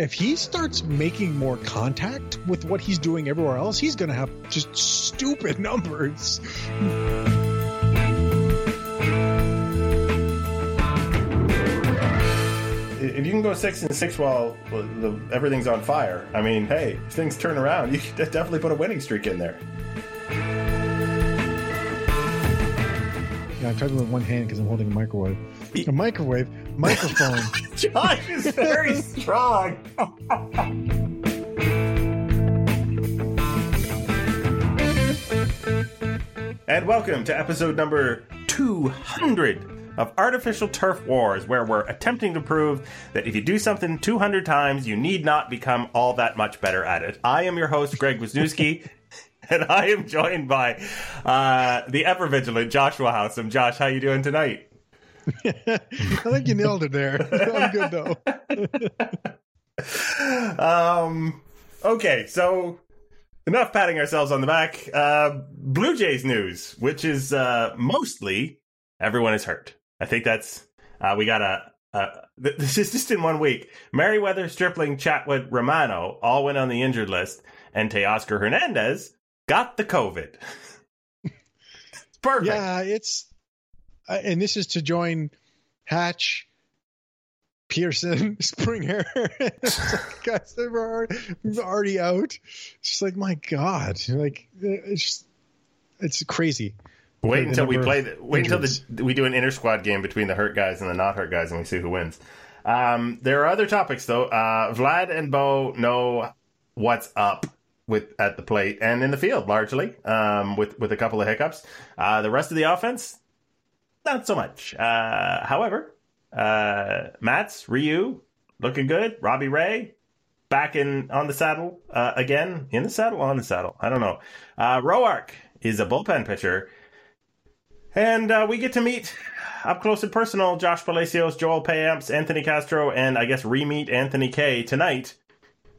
if he starts making more contact with what he's doing everywhere else, he's going to have just stupid numbers. If you can go six and six while the, everything's on fire, I mean, hey, if things turn around, you can definitely put a winning streak in there. Yeah, I'm talking with one hand because I'm holding a microwave. A microwave, microphone. Josh is very strong. and welcome to episode number 200 of Artificial Turf Wars, where we're attempting to prove that if you do something 200 times, you need not become all that much better at it. I am your host, Greg Wisniewski. and I am joined by uh, the ever vigilant Joshua Howsam. Josh, how you doing tonight? I think you nailed it there. I'm good though. um. Okay, so enough patting ourselves on the back. Uh, Blue Jays news, which is uh, mostly everyone is hurt. I think that's uh, we got a. Uh, this is just in one week. Merryweather, Stripling, Chatwood, Romano all went on the injured list, and Teoscar Hernandez got the COVID. it's perfect. Yeah, it's and this is to join Hatch, Pearson, Springer. like, guys, they were already out. It's just like my God, like it's just, it's crazy. Wait until we play. The, wait until the, we do an inter squad game between the hurt guys and the not hurt guys, and we see who wins. Um, there are other topics though. Uh, Vlad and Bo know what's up with at the plate and in the field largely, um, with with a couple of hiccups. Uh, the rest of the offense, not so much. Uh, however, uh, Matz Ryu looking good. Robbie Ray back in on the saddle uh, again in the saddle on the saddle. I don't know. Uh, Roark is a bullpen pitcher, and uh, we get to meet up close and personal Josh Palacios, Joel Payamps, Anthony Castro, and I guess re-meet Anthony Kay tonight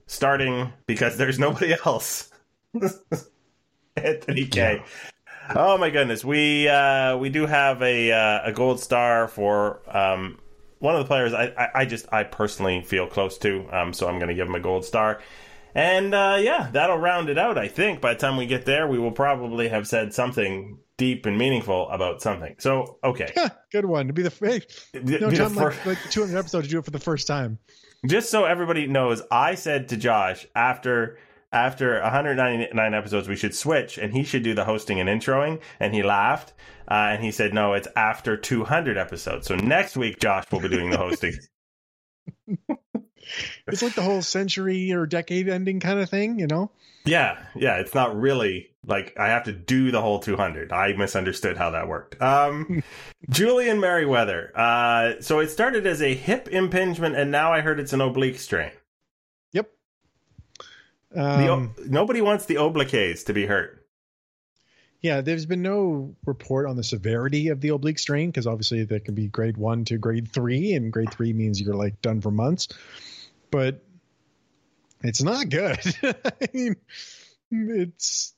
starting because there's nobody else. Anthony Kay. Yeah. Oh my goodness, we uh, we do have a uh, a gold star for um, one of the players. I, I, I just I personally feel close to, um, so I'm going to give him a gold star. And uh, yeah, that'll round it out. I think by the time we get there, we will probably have said something deep and meaningful about something. So okay, good one to be the hey, no time like, like 200 episodes to do it for the first time just so everybody knows, I said to Josh after after 199 episodes we should switch and he should do the hosting and introing and he laughed uh, and he said no it's after 200 episodes so next week josh will be doing the hosting it's like the whole century or decade ending kind of thing you know yeah yeah it's not really like I have to do the whole 200. I misunderstood how that worked. Um, Julian Merryweather. Uh, so it started as a hip impingement, and now I heard it's an oblique strain. Um, the, nobody wants the obliques to be hurt. Yeah, there's been no report on the severity of the oblique strain because obviously that can be grade one to grade three, and grade three means you're like done for months. But it's not good. I mean, it's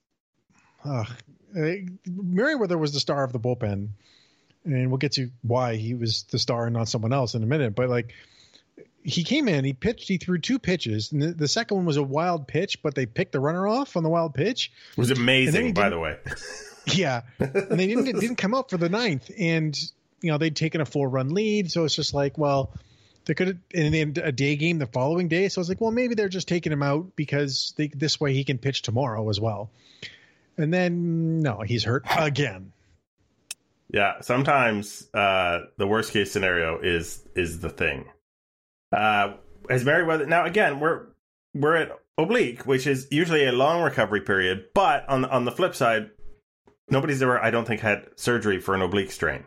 uh, Merryweather was the star of the bullpen, and we'll get to why he was the star and not someone else in a minute. But like, he came in, he pitched, he threw two pitches, and the, the second one was a wild pitch, but they picked the runner off on the wild pitch. It was amazing, by the way. yeah, and they didn't didn't come up for the ninth, and you know they'd taken a four run lead, so it's just like, well. They could have, and then a day game the following day. So I was like, well, maybe they're just taking him out because they, this way he can pitch tomorrow as well. And then no, he's hurt again. Yeah, sometimes uh, the worst case scenario is is the thing. Uh, as Merryweather now again we're we're at oblique, which is usually a long recovery period. But on on the flip side, nobody's ever I don't think had surgery for an oblique strain.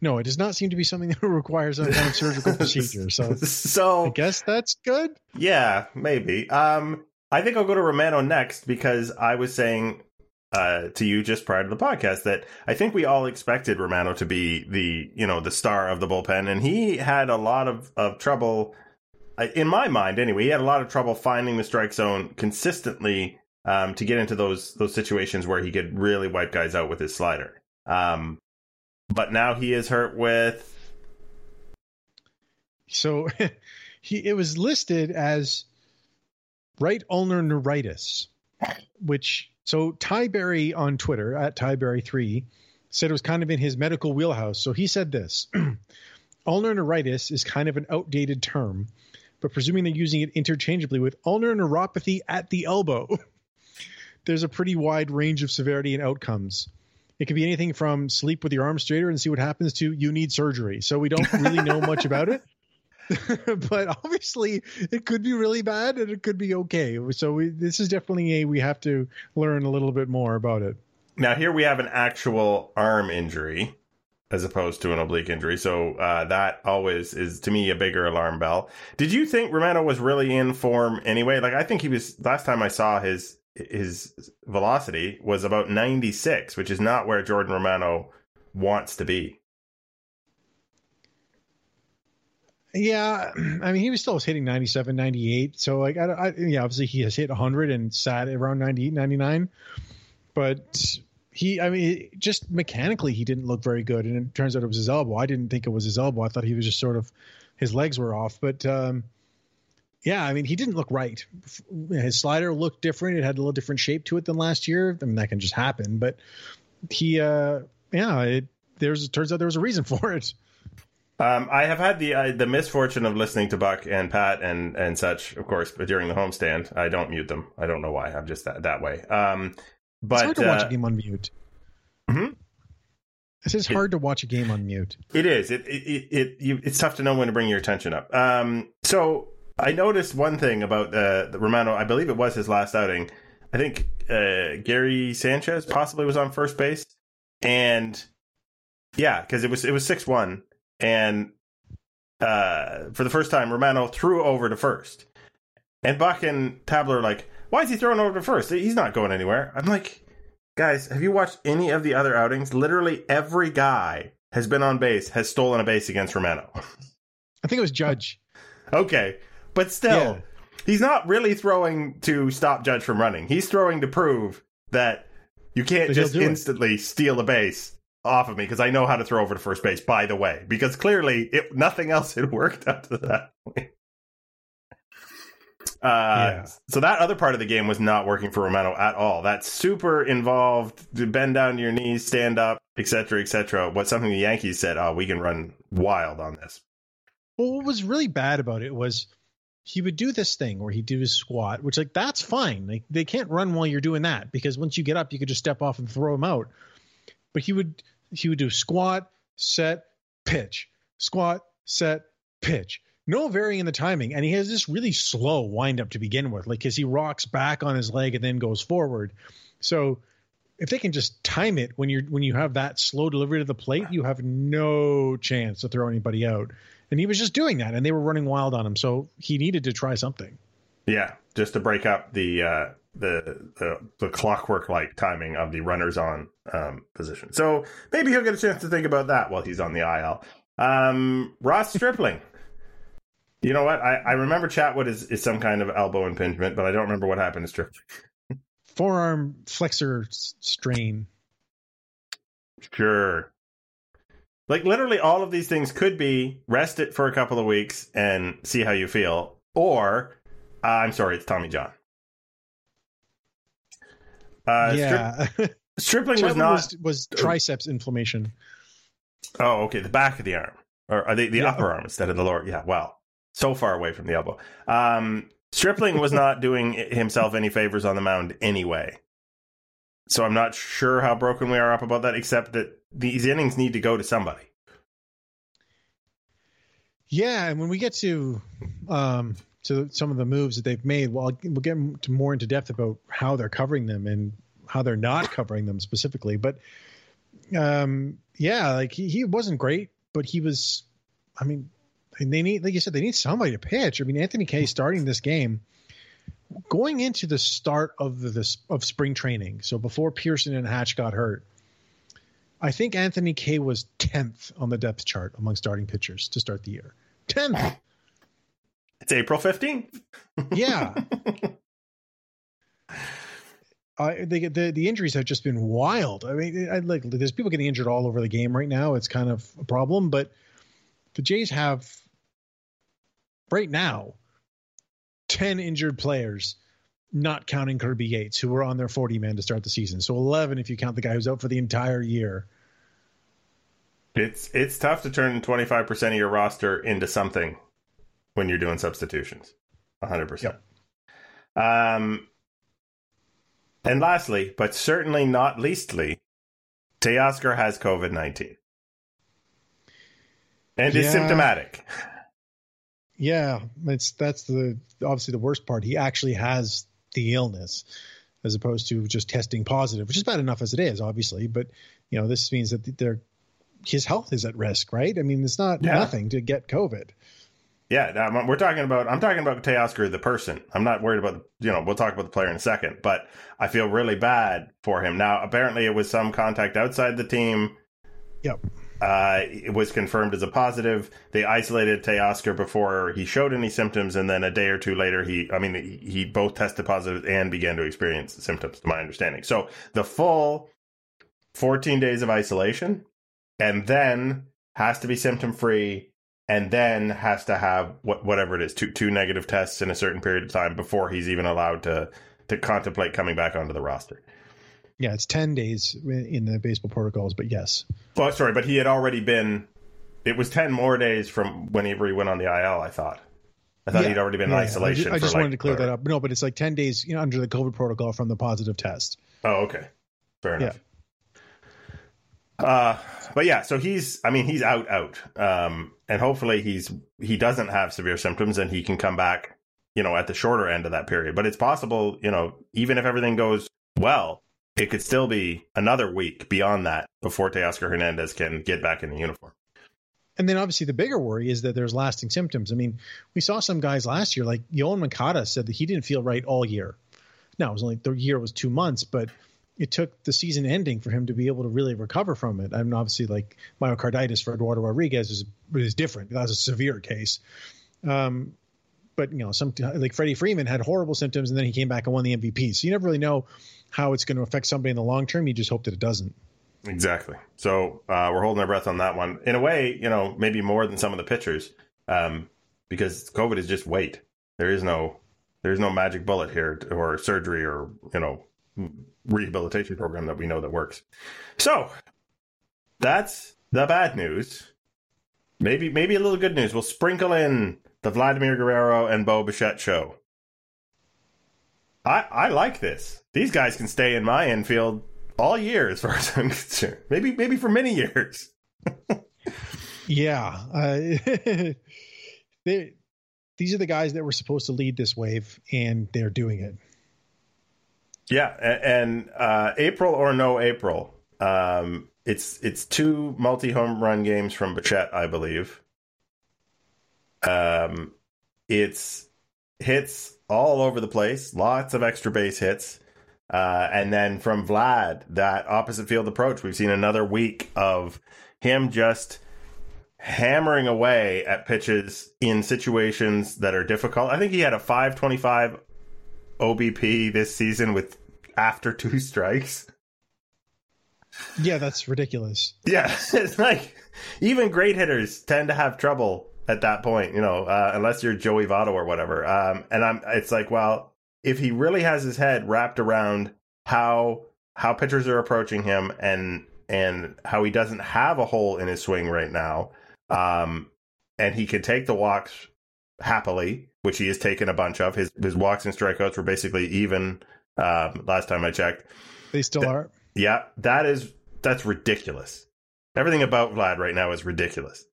No, it does not seem to be something that requires a kind of surgical procedure. So, so I guess that's good. Yeah, maybe. Um, I think I'll go to Romano next because I was saying uh, to you just prior to the podcast that I think we all expected Romano to be the you know the star of the bullpen, and he had a lot of of trouble. In my mind, anyway, he had a lot of trouble finding the strike zone consistently um, to get into those those situations where he could really wipe guys out with his slider. Um, but now he is hurt with. So he it was listed as right ulnar neuritis, which so Tyberry on Twitter at Tyberry3 said it was kind of in his medical wheelhouse. So he said this ulnar neuritis is kind of an outdated term, but presuming they're using it interchangeably with ulnar neuropathy at the elbow, there's a pretty wide range of severity and outcomes. It could be anything from sleep with your arm straighter and see what happens to you need surgery. So we don't really know much about it. but obviously it could be really bad and it could be okay. So we, this is definitely a we have to learn a little bit more about it. Now here we have an actual arm injury as opposed to an oblique injury. So uh, that always is to me a bigger alarm bell. Did you think Romano was really in form anyway? Like I think he was last time I saw his his velocity was about 96, which is not where Jordan Romano wants to be. Yeah, I mean, he was still hitting 97, 98. So, like, I, I, yeah, obviously he has hit 100 and sat around 98, 99. But he, I mean, just mechanically, he didn't look very good. And it turns out it was his elbow. I didn't think it was his elbow. I thought he was just sort of, his legs were off. But, um, yeah, I mean, he didn't look right. His slider looked different. It had a little different shape to it than last year. I mean, that can just happen. But he, uh, yeah, it, there's, it turns out there was a reason for it. Um, I have had the uh, the misfortune of listening to Buck and Pat and and such, of course, but during the homestand, I don't mute them. I don't know why. I'm just that that way. Um, but it's hard to uh, watch a game on mute. Mm-hmm. This is hard it, to watch a game on mute. It is. It it it, you, it's tough to know when to bring your attention up. Um, so I noticed one thing about the, the Romano. I believe it was his last outing. I think uh, Gary Sanchez possibly was on first base, and yeah, because it was it was six one and uh, for the first time, Romano threw over to first. And Buck and Tabler are like, why is he throwing over to first? He's not going anywhere. I'm like, guys, have you watched any of the other outings? Literally every guy has been on base, has stolen a base against Romano. I think it was Judge. okay. But still, yeah. he's not really throwing to stop Judge from running. He's throwing to prove that you can't just instantly it. steal a base off of me because I know how to throw over to first base. By the way, because clearly it, nothing else had worked up to that point. Uh, yeah. So that other part of the game was not working for Romano at all. That super involved, to bend down to your knees, stand up, etc., etc. What something the Yankees said, "Oh, we can run wild on this." Well, what was really bad about it was he would do this thing where he'd do his squat, which like that's fine. Like they can't run while you're doing that because once you get up, you could just step off and throw him out. But he would he would do squat, set, pitch, squat, set, pitch. No varying in the timing, and he has this really slow wind up to begin with, like as he rocks back on his leg and then goes forward. So if they can just time it when you're when you have that slow delivery to the plate, you have no chance to throw anybody out. And he was just doing that, and they were running wild on him. So he needed to try something. Yeah, just to break up the uh, the the, the clockwork like timing of the runners on um, position. So maybe he'll get a chance to think about that while he's on the IL. Um, Ross Stripling. you know what? I, I remember Chatwood is, is some kind of elbow impingement, but I don't remember what happened to Stripling. Forearm flexor strain. Sure. Like literally all of these things could be rest it for a couple of weeks and see how you feel, or uh, I'm sorry, it's Tommy John. Uh, yeah. Strip- stripling was not was, was, triceps inflammation. Oh, okay, the back of the arm or the, the yeah. upper arm instead of the lower. Yeah, well, so far away from the elbow. Um, Stripling was not doing himself any favors on the mound anyway. So I'm not sure how broken we are up about that, except that these innings need to go to somebody. Yeah, and when we get to um, to some of the moves that they've made. Well, we'll get more into depth about how they're covering them and how they're not covering them specifically. But um, yeah, like he, he wasn't great, but he was. I mean, they need, like you said, they need somebody to pitch. I mean, Anthony Kay starting this game, going into the start of the this, of spring training. So before Pearson and Hatch got hurt, I think Anthony Kay was tenth on the depth chart among starting pitchers to start the year. Tenth. It's April 15th. yeah. Uh, they, the the injuries have just been wild. I mean, I, like there's people getting injured all over the game right now. It's kind of a problem, but the Jays have right now, 10 injured players, not counting Kirby Yates, who were on their 40 man to start the season. So 11 if you count the guy who's out for the entire year. It's it's tough to turn 25% of your roster into something when you're doing substitutions. 100%. Yep. Um and lastly, but certainly not leastly, Teoscar has COVID 19 and yeah. is symptomatic. Yeah, it's that's the obviously the worst part. He actually has the illness as opposed to just testing positive, which is bad enough as it is, obviously. But you know, this means that they're his health is at risk, right? I mean, it's not yeah. nothing to get COVID. Yeah, we're talking about. I'm talking about Teoscar, the person. I'm not worried about. You know, we'll talk about the player in a second, but I feel really bad for him. Now, apparently, it was some contact outside the team. Yep. Uh, it was confirmed as a positive. They isolated Teoscar before he showed any symptoms, and then a day or two later, he, I mean, he, both tested positive and began to experience symptoms, to my understanding. So the full 14 days of isolation, and then has to be symptom free and then has to have what, whatever it is two two negative tests in a certain period of time before he's even allowed to to contemplate coming back onto the roster. Yeah, it's ten days in the baseball protocols, but yes. Oh, sorry, but he had already been. It was ten more days from whenever he went on the IL. I thought. I thought yeah, he'd already been yeah, in isolation. I just, I just like, wanted to clear that up. No, but it's like ten days you know, under the COVID protocol from the positive test. Oh, okay, fair enough. Yeah. Uh, but yeah, so he's. I mean, he's out, out. Um, and hopefully he's he doesn't have severe symptoms and he can come back you know at the shorter end of that period but it's possible you know even if everything goes well it could still be another week beyond that before Teoscar Hernandez can get back in the uniform and then obviously the bigger worry is that there's lasting symptoms. I mean, we saw some guys last year, like Yoan Moncada said that he didn't feel right all year. Now it was only the year was two months, but it took the season ending for him to be able to really recover from it. I mean, obviously, like myocarditis for Eduardo Rodriguez is is different. That was a severe case. Um, but you know, some like Freddie Freeman had horrible symptoms, and then he came back and won the MVP. So you never really know how it's going to affect somebody in the long term. You just hope that it doesn't. Exactly. So uh, we're holding our breath on that one. In a way, you know, maybe more than some of the pitchers, um, because COVID is just wait. There is no, there is no magic bullet here or surgery or you know rehabilitation program that we know that works. So that's the bad news. Maybe maybe a little good news. We'll sprinkle in the Vladimir Guerrero and Bo Bichette show. I I like this. These guys can stay in my infield all year, as far as I'm concerned. Maybe maybe for many years. yeah, uh, they, these are the guys that were supposed to lead this wave, and they're doing it. Yeah, and uh, April or no April, um, it's it's two multi home run games from Bichette, I believe. Um, it's hits all over the place, lots of extra base hits. Uh, and then from Vlad, that opposite field approach, we've seen another week of him just hammering away at pitches in situations that are difficult. I think he had a 525 OBP this season with after two strikes. Yeah, that's ridiculous. Yeah, it's like even great hitters tend to have trouble at that point, you know, uh, unless you're Joey Votto or whatever. Um, and I'm, it's like, well, if he really has his head wrapped around how how pitchers are approaching him and and how he doesn't have a hole in his swing right now, um, and he can take the walks happily, which he has taken a bunch of. His his walks and strikeouts were basically even um, last time I checked. They still Th- are. Yeah, that is that's ridiculous. Everything about Vlad right now is ridiculous.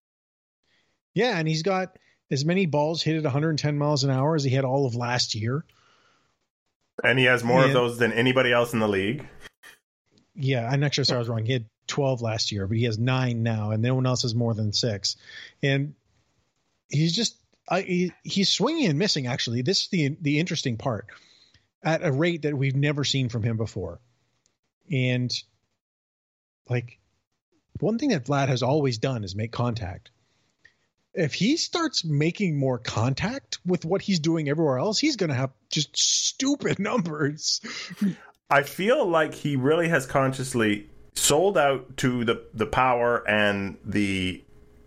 Yeah, and he's got as many balls hit at 110 miles an hour as he had all of last year. And he has more and, of those than anybody else in the league. Yeah, I'm not sure if I was wrong. He had 12 last year, but he has nine now, and no one else has more than six. And he's just I, he, he's swinging and missing. Actually, this is the the interesting part at a rate that we've never seen from him before. And like one thing that Vlad has always done is make contact. If he starts making more contact with what he's doing everywhere else, he's going to have just stupid numbers. I feel like he really has consciously sold out to the the power and the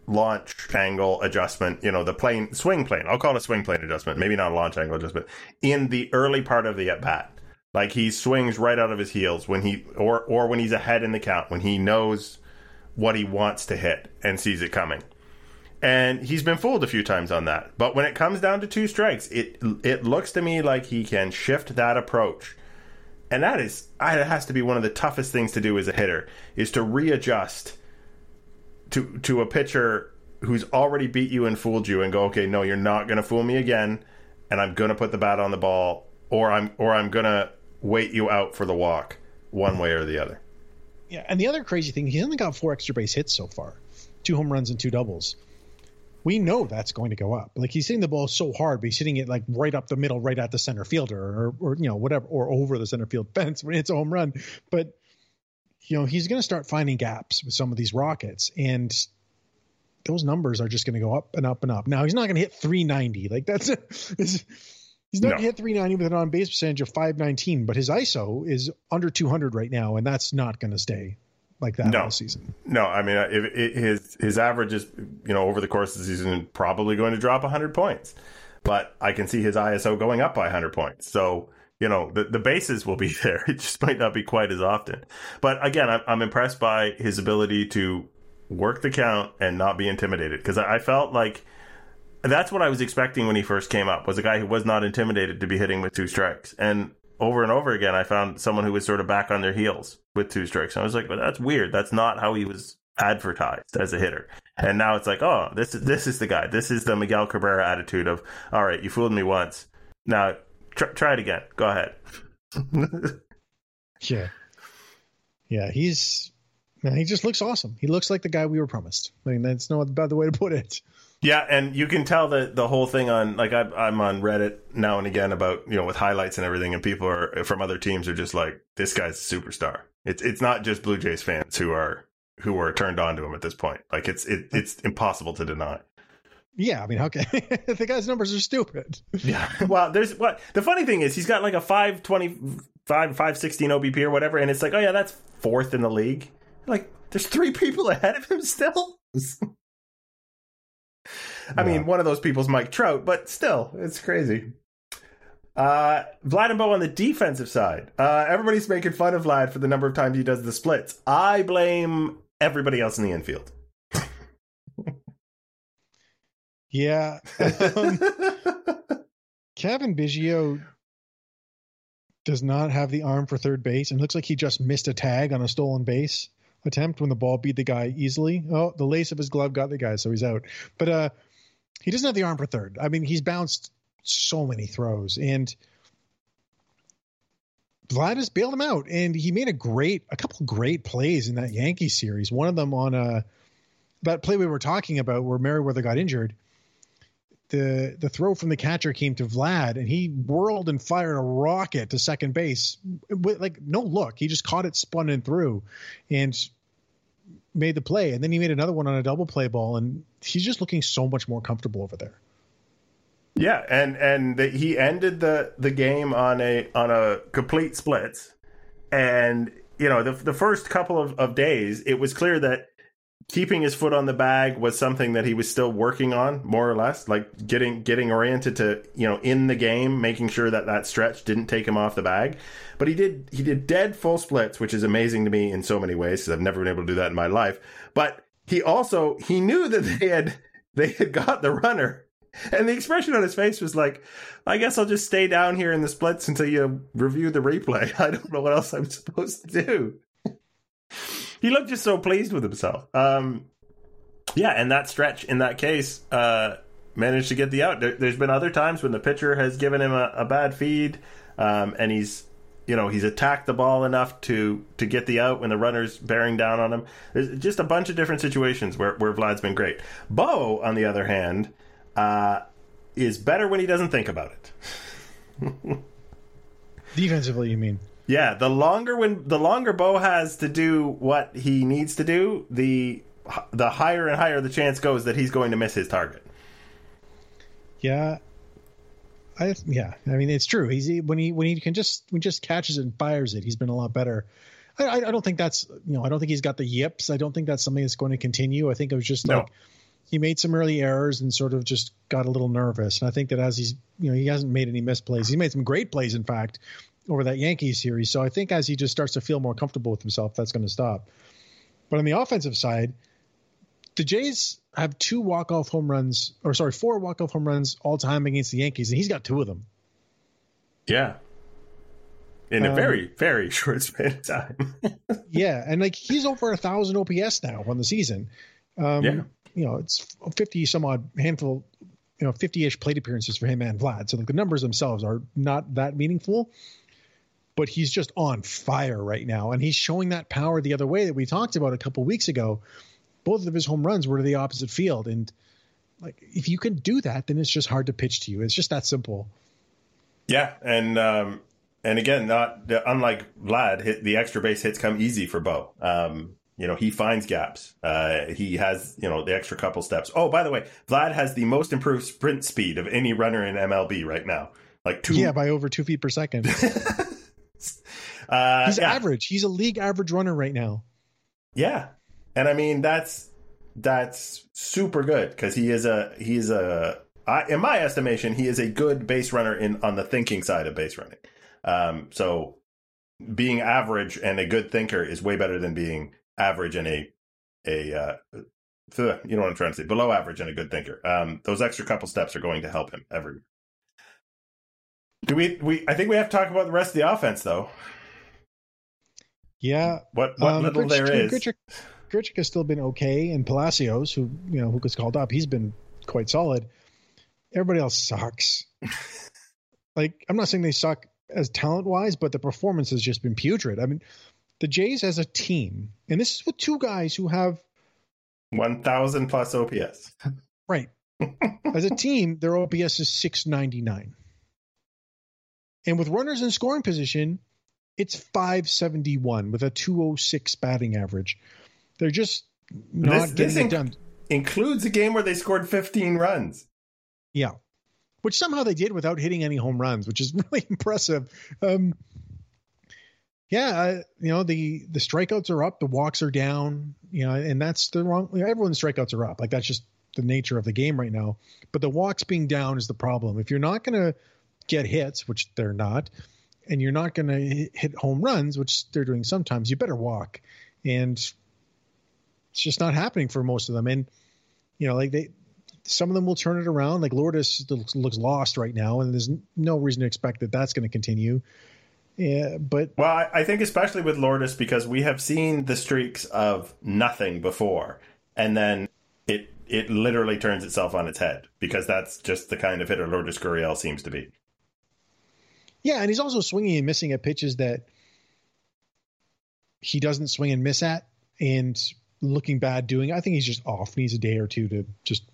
launch angle adjustment, you know, the plane swing plane. I'll call it a swing plane adjustment, maybe not a launch angle adjustment in the early part of the at bat. Like he swings right out of his heels when he or or when he's ahead in the count when he knows what he wants to hit and sees it coming. And he's been fooled a few times on that. But when it comes down to two strikes, it it looks to me like he can shift that approach. And that is it has to be one of the toughest things to do as a hitter is to readjust to to a pitcher who's already beat you and fooled you and go, "Okay, no, you're not going to fool me again." And I'm going to put the bat on the ball or I'm or I'm going to wait you out for the walk one way or the other. Yeah, and the other crazy thing, he's only got four extra base hits so far, two home runs and two doubles. We know that's going to go up. Like he's hitting the ball so hard, but he's hitting it like right up the middle, right at the center fielder, or, or you know whatever, or over the center field fence when it's a home run. But you know he's going to start finding gaps with some of these rockets, and those numbers are just going to go up and up and up. Now he's not going to hit 390. Like that's He's not no. hit 390 with an on base percentage of 519, but his ISO is under 200 right now, and that's not going to stay like that no. all season. No, I mean it, his his average is you know over the course of the season probably going to drop 100 points, but I can see his ISO going up by 100 points. So you know the the bases will be there. It just might not be quite as often. But again, I'm, I'm impressed by his ability to work the count and not be intimidated because I, I felt like that's what I was expecting when he first came up was a guy who was not intimidated to be hitting with two strikes. And over and over again, I found someone who was sort of back on their heels with two strikes. And I was like, but that's weird. That's not how he was advertised as a hitter. And now it's like, oh, this is this is the guy. This is the Miguel Cabrera attitude of, all right, you fooled me once. Now tr- try it again. Go ahead. yeah, yeah. He's man, he just looks awesome. He looks like the guy we were promised. I mean, that's no other way to put it. Yeah, and you can tell that the whole thing on like I, I'm on Reddit now and again about you know with highlights and everything, and people are from other teams are just like, this guy's a superstar. It's it's not just Blue Jays fans who are who are turned on to him at this point. Like it's it, it's impossible to deny. Yeah, I mean, how can the guy's numbers are stupid? yeah. Well, there's what the funny thing is he's got like a 525, 516 OBP or whatever, and it's like, oh yeah, that's fourth in the league. Like, there's three people ahead of him still. I mean, one of those people's Mike Trout, but still, it's crazy. Uh, Vlad and Bo on the defensive side. Uh, everybody's making fun of Vlad for the number of times he does the splits. I blame everybody else in the infield. Yeah. Um, Cavan Biggio does not have the arm for third base and looks like he just missed a tag on a stolen base attempt when the ball beat the guy easily. Oh, the lace of his glove got the guy, so he's out. But uh, he doesn't have the arm for third. I mean, he's bounced so many throws, and Vlad has bailed him out, and he made a great, a couple great plays in that Yankee series. One of them on a uh, that play we were talking about where Merryweather got injured. The, the throw from the catcher came to Vlad and he whirled and fired a rocket to second base with like no look. He just caught it, spun and through, and made the play, and then he made another one on a double play ball, and he's just looking so much more comfortable over there. Yeah, and and the, he ended the the game on a on a complete splits, and you know the the first couple of, of days, it was clear that keeping his foot on the bag was something that he was still working on more or less like getting getting oriented to you know in the game making sure that that stretch didn't take him off the bag. But he did he did dead full splits which is amazing to me in so many ways because i've never been able to do that in my life. But he also he knew that they had they had got the runner. And the expression on his face was like i guess i'll just stay down here in the splits until you review the replay. I don't know what else i'm supposed to do he looked just so pleased with himself. Um, yeah, and that stretch in that case uh, managed to get the out. There, has been other times when the pitcher has given him a, a bad feed, um, and he's you know he's attacked the ball enough to to get the out when the runner's bearing down on him. There's just a bunch of different situations where where Vlad's been great. Bo, on the other hand, uh, is better when he doesn't think about it. Defensively, you mean? Yeah, the longer when the longer Bo has to do what he needs to do, the the higher and higher the chance goes that he's going to miss his target. Yeah, I yeah, I mean it's true. He's when he when he can just when he just catches it and fires it, he's been a lot better. I, I don't think that's you know I don't think he's got the yips. I don't think that's something that's going to continue. I think it was just no. like he made some early errors and sort of just got a little nervous. And I think that as he's, you know, he hasn't made any misplays. plays. He made some great plays, in fact, over that Yankees series. So I think as he just starts to feel more comfortable with himself, that's going to stop. But on the offensive side, the Jays have two walk-off home runs, or sorry, four walk-off home runs all time against the Yankees, and he's got two of them. Yeah, in a um, very very short span of time. yeah, and like he's over a thousand OPS now on the season. Um, yeah, you know it's fifty some odd handful, you know, fifty ish plate appearances for him and Vlad. So the numbers themselves are not that meaningful, but he's just on fire right now, and he's showing that power the other way that we talked about a couple weeks ago. Both of his home runs were to the opposite field, and like if you can do that, then it's just hard to pitch to you. It's just that simple. Yeah, and um, and again, not unlike Vlad, hit, the extra base hits come easy for Bo. Um, you know, he finds gaps. Uh, he has, you know, the extra couple steps. Oh, by the way, Vlad has the most improved sprint speed of any runner in MLB right now. Like two. Yeah, by over two feet per second. uh, He's yeah. average. He's a league average runner right now. Yeah, and I mean that's that's super good because he is a he's a I, in my estimation he is a good base runner in on the thinking side of base running. Um, so being average and a good thinker is way better than being average and a a uh, you know what I'm trying to say below average and a good thinker. Um, those extra couple steps are going to help him every. Do we? We I think we have to talk about the rest of the offense though. Yeah. What what um, little there is. Grichuk has still been okay, and Palacios, who you know who gets called up, he's been quite solid. Everybody else sucks. like I'm not saying they suck as talent wise, but the performance has just been putrid. I mean, the Jays as a team, and this is with two guys who have 1,000 plus OPS. Right. as a team, their OPS is 699. And with runners in scoring position, it's 571 with a 206 batting average. They're just not this, getting this inc- it done. Includes a game where they scored 15 runs. Yeah which somehow they did without hitting any home runs, which is really impressive. Um, yeah, you know the the strikeouts are up, the walks are down, you know, and that's the wrong. Everyone's strikeouts are up, like that's just the nature of the game right now. But the walks being down is the problem. If you're not going to get hits, which they're not, and you're not going to hit home runs, which they're doing sometimes, you better walk. And it's just not happening for most of them. And you know, like they some of them will turn it around. Like Lourdes looks, lost right now, and there's no reason to expect that that's going to continue. Yeah, but well, I think especially with Lourdes because we have seen the streaks of nothing before, and then it it literally turns itself on its head because that's just the kind of hitter Lourdes Gurriel seems to be. Yeah, and he's also swinging and missing at pitches that he doesn't swing and miss at, and looking bad doing. I think he's just off. He Needs a day or two to just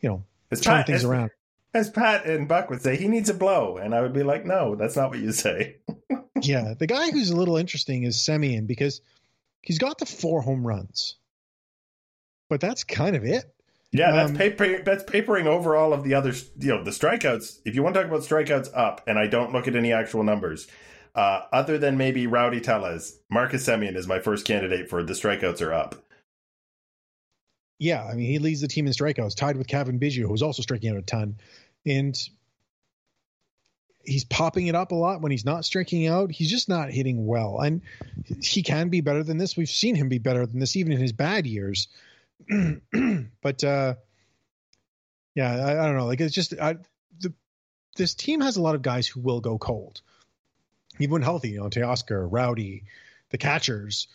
you know, as turn Pat, things as, around. As Pat and Buck would say, he needs a blow, and I would be like, no, that's not what you say. yeah, the guy who's a little interesting is Semien because he's got the four home runs, but that's kind of it. Yeah, that's um, paper, that's papering over all of the other, you know, the strikeouts. If you want to talk about strikeouts up, and I don't look at any actual numbers, uh, other than maybe Rowdy Tellez, Marcus Semien is my first candidate for the strikeouts are up. Yeah, I mean, he leads the team in strikeouts, tied with Cavan Biggio, who's also striking out a ton. And he's popping it up a lot when he's not striking out. He's just not hitting well. And he can be better than this. We've seen him be better than this, even in his bad years. but uh, yeah, I, I, don't know. Like it's just I, the, this team has a lot of guys who will go cold, even when healthy. You know, Teoscar, Rowdy, the catchers.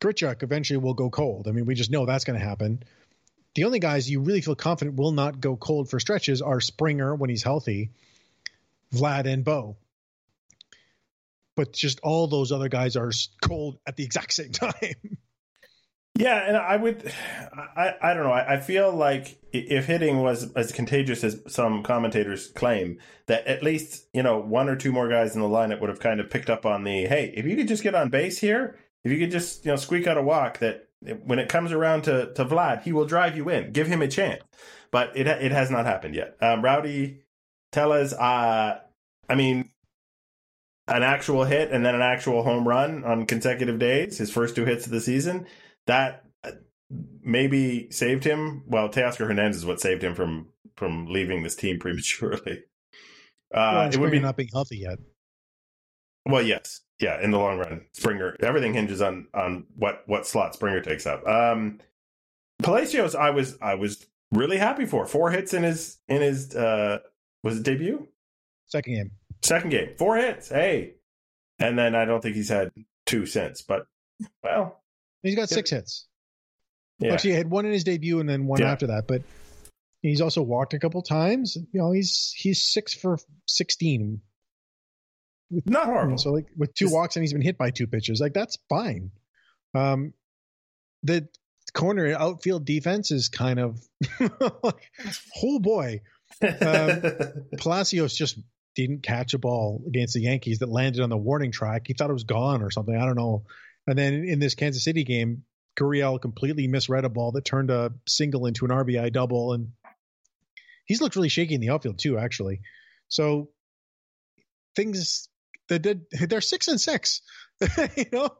Grichuk eventually will go cold. I mean, we just know that's going to happen the only guys you really feel confident will not go cold for stretches are Springer when he's healthy, Vlad and Bo. But just all those other guys are cold at the exact same time. Yeah, and I would, I, I don't know. I, I feel like if hitting was as contagious as some commentators claim, that at least you know one or two more guys in the lineup would have kind of picked up on the hey, if you could just get on base here, if you could just you know squeak out a walk, that when it comes around to, to Vlad, he will drive you in. Give him a chance. But it it has not happened yet. Um, Rowdy Tellez, uh, I mean, an actual hit and then an actual home run on consecutive days, his first two hits of the season, that maybe saved him. Well, Teoscar Hernandez is what saved him from from leaving this team prematurely. Uh, well, it would be not being healthy yet. Well, yes, yeah. In the long run, Springer everything hinges on on what what slot Springer takes up. Um, Palacios, I was I was really happy for four hits in his in his uh was it debut second game second game four hits hey and then I don't think he's had two since but well he's got six hits. Yeah. actually he had one in his debut and then one yeah. after that but he's also walked a couple times. You know he's he's six for 16 with, not horrible. so like with two walks and he's been hit by two pitches like that's fine. Um the corner outfield defense is kind of oh boy. Um, palacios just didn't catch a ball against the yankees that landed on the warning track. He thought it was gone or something. I don't know and then in this kansas city game gurriel completely misread a ball that turned a single into an rbi double and he's looked really shaky in the outfield too actually so things that did they're six and six you know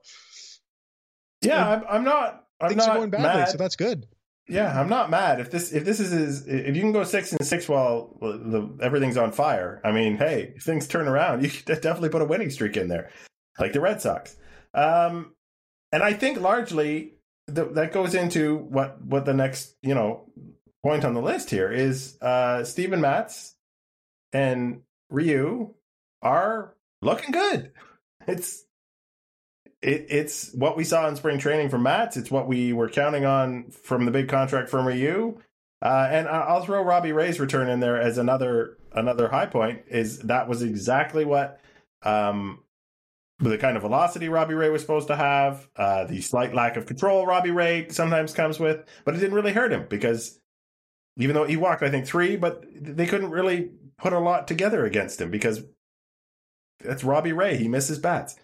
yeah I'm, I'm not I'm things are going badly, mad. so that's good. Yeah, I'm not mad if this if this is if you can go six and six while the, everything's on fire. I mean, hey, if things turn around, you could definitely put a winning streak in there, like the Red Sox. Um, and I think largely the, that goes into what what the next you know point on the list here is uh, Steven Matz and Ryu are looking good. It's it, it's what we saw in spring training from Matz. It's what we were counting on from the big contract from Ryu. Uh, and I'll throw Robbie Ray's return in there as another another high point. Is that was exactly what um, the kind of velocity Robbie Ray was supposed to have, uh, the slight lack of control Robbie Ray sometimes comes with, but it didn't really hurt him because even though he walked, I think three, but they couldn't really put a lot together against him because that's Robbie Ray. He misses bats.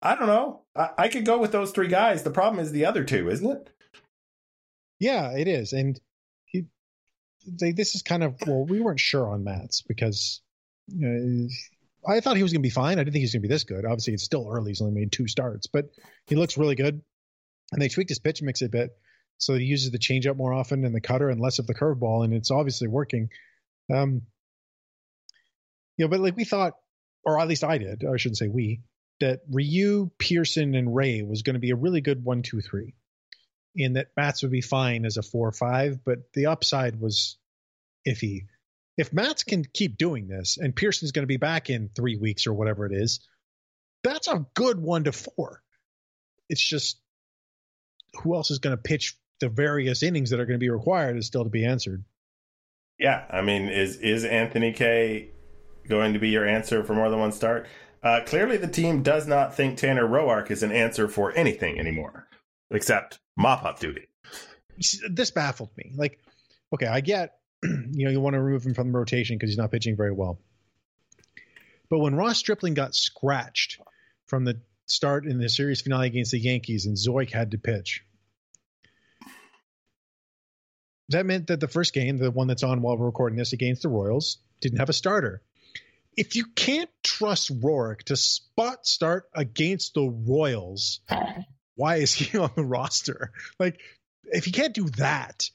I don't know. I, I could go with those three guys. The problem is the other two, isn't it? Yeah, it is. And he, they, this is kind of well, we weren't sure on Matz because I thought he was going to be fine. I didn't think he was going to be this good. Obviously, it's still early. He's only made two starts, but he looks really good. And they tweaked his pitch mix a bit, so he uses the changeup more often and the cutter and less of the curveball, and it's obviously working. Um, you know, but like we thought, or at least I did. I shouldn't say we that Ryu, Pearson, and Ray was going to be a really good one, two, three. In that Matz would be fine as a four or five, but the upside was iffy. If Matz can keep doing this and Pearson's going to be back in three weeks or whatever it is, that's a good one to four. It's just who else is going to pitch the various innings that are going to be required is still to be answered. Yeah, I mean, is is Anthony Kay going to be your answer for more than one start? Uh, clearly, the team does not think Tanner Roark is an answer for anything anymore, except mop up duty. This baffled me. Like, okay, I get, you know, you want to remove him from the rotation because he's not pitching very well. But when Ross Stripling got scratched from the start in the series finale against the Yankees and Zeuch had to pitch, that meant that the first game, the one that's on while we're recording this against the Royals, didn't have a starter if you can't trust Roark to spot start against the Royals, why is he on the roster? Like, if he can't do that,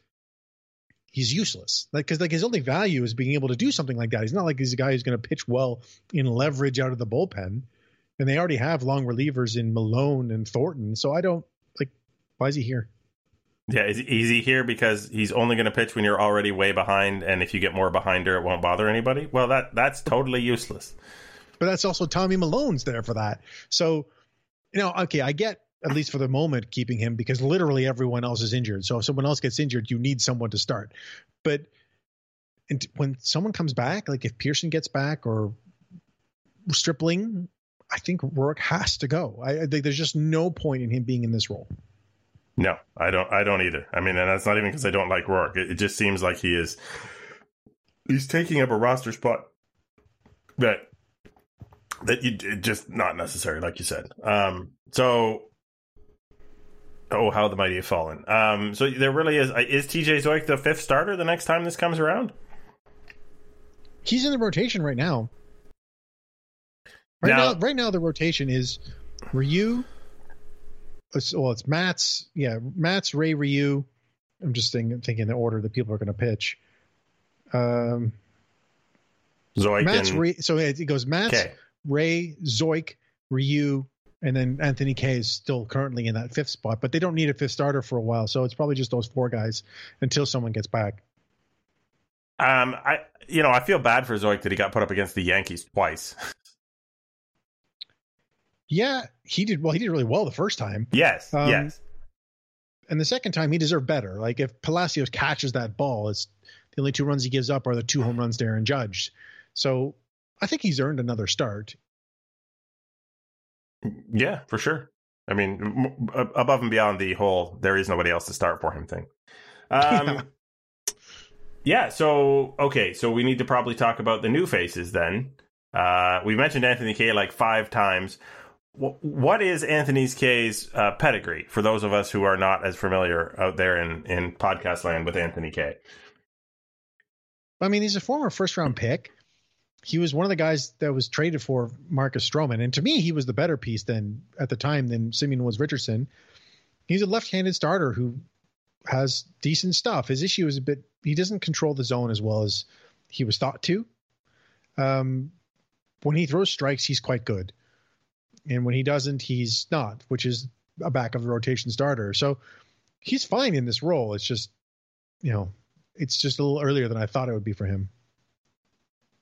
he's useless. Like, because like his only value is being able to do something like that. He's not like he's a guy who's going to pitch well in leverage out of the bullpen, and they already have long relievers in Malone and Thornton. So I don't like. Why is he here? Yeah, is, he here because he's only going to pitch when you're already way behind, and if you get more behind her, it won't bother anybody? Well, that that's totally useless. But that's also Tommy Malone's there for that. So, you know, okay, I get at least for the moment keeping him because literally everyone else is injured. So if someone else gets injured, you need someone to start. But and when someone comes back, like if Pearson gets back or Stripling, I think Roark has to go. I, I think there's just no point in him being in this role. No, I don't. I don't either. I mean, and that's not even because I don't like Roark. It, it, just seems like he is. He's taking up a roster spot that that you just not necessary, like you said. Um, so, oh, how the mighty have fallen. Um, so there really is. Is TJ Zeuch the fifth starter the next time this comes around? He's in the rotation right now. Right now, now right now the rotation is Ryu, well, it's Matz. Yeah, Matz Ray, Ryu. I'm just thinking, thinking the order that people are going to pitch. Um, Zeuch Matz, and, Ray, so it goes okay. Ray, Zeuch, Ryu, and then Anthony Kay is still currently in that fifth spot, but they don't need a fifth starter for a while, so it's probably just those four guys until someone gets back. Um, I you know I feel bad for Zeuch that he got put up against the Yankees twice. Yeah, he did well. He did really well the first time, yes, Um, yes. and the second time he deserved better. Like if Palacios catches that ball, it's the only two runs he gives up are the two home runs Darren Judge. So I think he's earned another start. Yeah, for sure. I mean, m- above and beyond the whole "there is nobody else to start for him" thing. Um, Yeah. yeah. So okay, so we need to probably talk about the new faces then. Uh, we mentioned Anthony Kay like five times. Wh- What is Anthony Kay's uh, pedigree for those of us who are not as familiar out there in, in podcast land with Anthony Kay? I mean, he's a former first round pick. He was one of the guys that was traded for Marcus Stroman, and to me, he was the better piece than at the time than Simeon Woods Richardson. He's a left-handed starter who has decent stuff. His issue is a bit he doesn't control the zone as well as he was thought to. Um, when he throws strikes, he's quite good, and when he doesn't, he's not, which is a back of the rotation starter. So he's fine in this role. It's just, you know, it's just a little earlier than I thought it would be for him.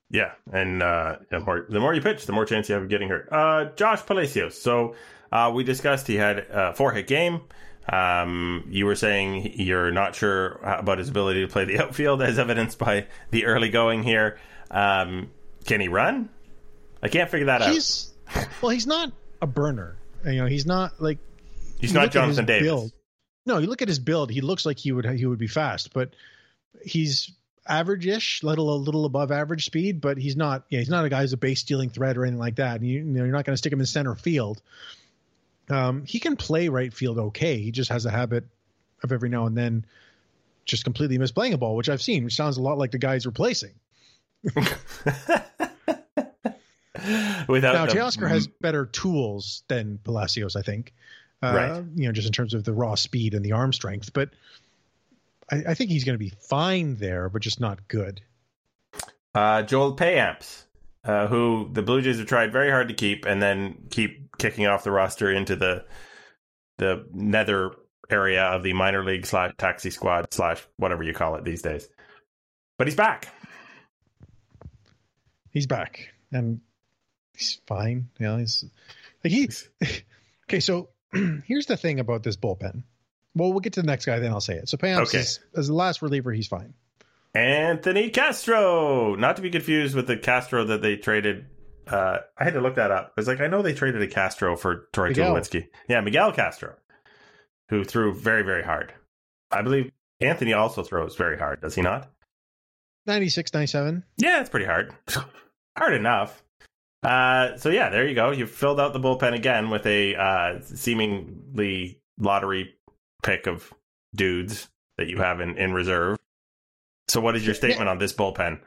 Yeah, and uh, the more the more you pitch, the more chance you have of getting hurt. Uh, Josh Palacios. So uh, we discussed he had a four hit game. Um, you were saying you're not sure about his ability to play the outfield, as evidenced by the early going here. Um, can he run? I can't figure that out. He's well, he's not a burner. You know, he's not like He's not Jonathan Davis. build- No, you look at his build. He looks like he would he would be fast, but he's average-ish, little a little above average speed. But he's not. Yeah, he's not a guy who's a base stealing threat or anything like that. And you, you know, you're not going to stick him in center field. Um, he can play right field okay. He just has a habit of every now and then just completely misplaying a ball, which I've seen, which sounds a lot like the guy he's replacing. Without now, the- Teoscar has better tools than Palacios, I think. Uh, Right. You know, just in terms of the raw speed and the arm strength, but I, I think he's going to be fine there, but just not good. uh, Joel Payamps, uh, who the Blue Jays have tried very hard to keep, and then keep kicking off the roster into the the nether area of the minor league slash taxi squad slash whatever you call it these days. But he's back. He's back and he's fine. You know, he's like he. okay, so here's the thing about this bullpen. Well, we'll get to the next guy, then I'll say it. So Payamps Okay. is, as the last reliever, he's fine. Anthony Castro, not to be confused with the Castro that they traded. Uh, I had to look that up. I was like, I know they traded a Castro for Miguel. Tulowitzki. Yeah, Miguel Castro, who threw very, very hard. I believe Anthony also throws very hard, does he not? 96, 97. Yeah, it's pretty hard. hard enough. Uh, so yeah, there you go. You've filled out the bullpen again with a uh, seemingly lottery pick of dudes that you have in, in reserve. So what is your statement on this bullpen?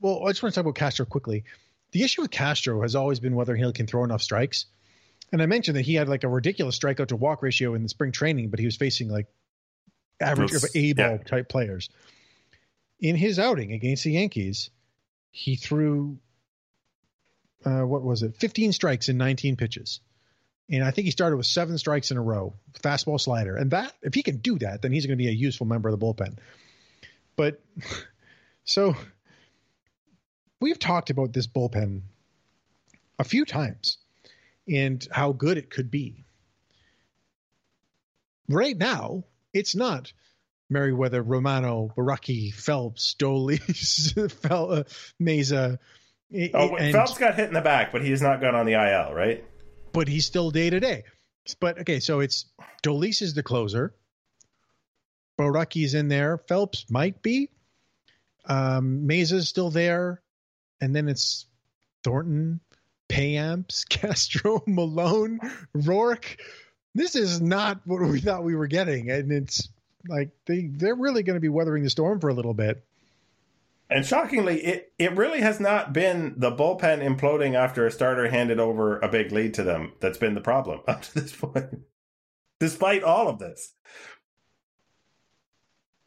Well, I just want to talk about Castro quickly. The issue with Castro has always been whether he can throw enough strikes. And I mentioned that he had like a ridiculous strikeout to walk ratio in the spring training, but he was facing like average of Those- A ball yeah. type players. In his outing against the Yankees, he threw uh, what was it? 15 strikes in 19 pitches. And I think he started with seven strikes in a row, fastball slider. And that, if he can do that, then he's going to be a useful member of the bullpen. But so we've talked about this bullpen a few times and how good it could be. Right now, it's not Merryweather, Romano, Borucki, Phelps, Dolis, Fel, uh, Mayza. Oh, and- Phelps got hit in the back, but he has not gone on the IL, right? But he's still day to day. But okay, so it's Dolis is the closer. Borucki's in there. Phelps might be. Um, Mayza's still there, and then it's Thornton, Payamps, Castro, Malone, Roark. This is not what we thought we were getting, and it's like they they're really going to be weathering the storm for a little bit. And shockingly, it, it really has not been the bullpen imploding after a starter handed over a big lead to them that's been the problem up to this point. despite all of this.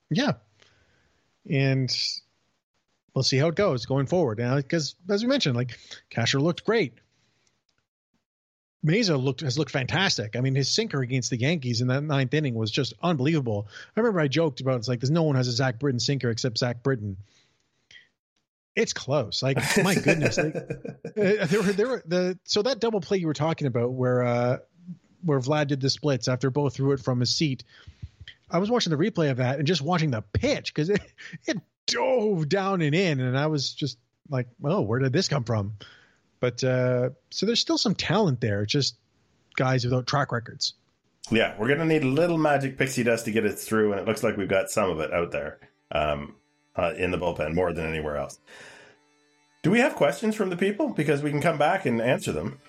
Yeah. And we'll see how it goes going forward. Now, because as we mentioned, like Casher looked great. Mayza looked has looked fantastic. I mean, his sinker against the Yankees in that ninth inning was just unbelievable. I remember I joked about it's like there's no one has a Zach Britton sinker except Zach Britton. It's close. Like my goodness, like, uh, there were there were the so that double play you were talking about where uh where Vlad did the splits after both threw it from his seat. I was watching the replay of that and just watching the pitch because it, it dove down and in, and I was just like, "Oh, where did this come from?" But uh, so there's still some talent there, just guys without track records. Yeah, we're gonna need a little magic pixie dust to get it through, and it looks like we've got some of it out there um, uh, in the bullpen more than anywhere else. Do we have questions from the people? Because we can come back and answer them.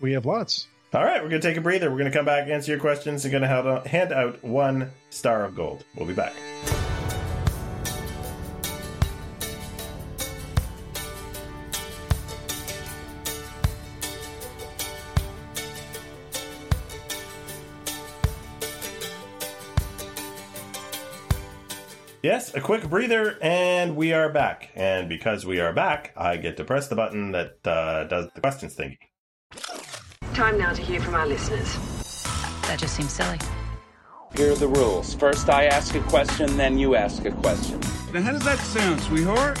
We have lots. All right, we're going to take a breather. We're going to come back, answer your questions, and going to hand out one star of gold. We'll be back. A quick breather, and we are back. And because we are back, I get to press the button that uh, does the questions thingy. Time now to hear from our listeners. That just seems silly. Here are the rules. First, I ask a question, then you ask a question. Now, how does that sound, sweetheart?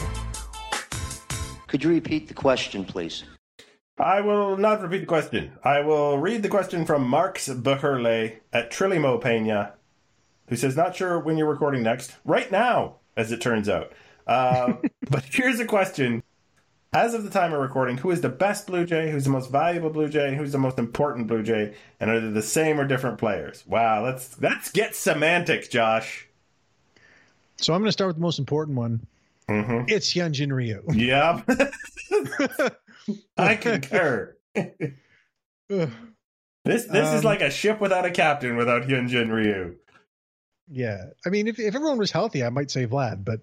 Could you repeat the question, please? I will not repeat the question. I will read the question from Marx Bucherle at Trilimo Pena who says, Not sure when you're recording next. Right now, as it turns out. Uh, but here's a question. As of the time of recording, who is the best Blue Jay? Who's the most valuable Blue Jay? Who's the most important Blue Jay? And are they the same or different players? Wow, let's let's get semantic, Josh. So I'm going to start with the most important one. Mm-hmm. It's Hyunjin Ryu. Yep. I concur. this this um, is like a ship without a captain without Hyunjin Ryu. Yeah, I mean, if if everyone was healthy, I might say Vlad, but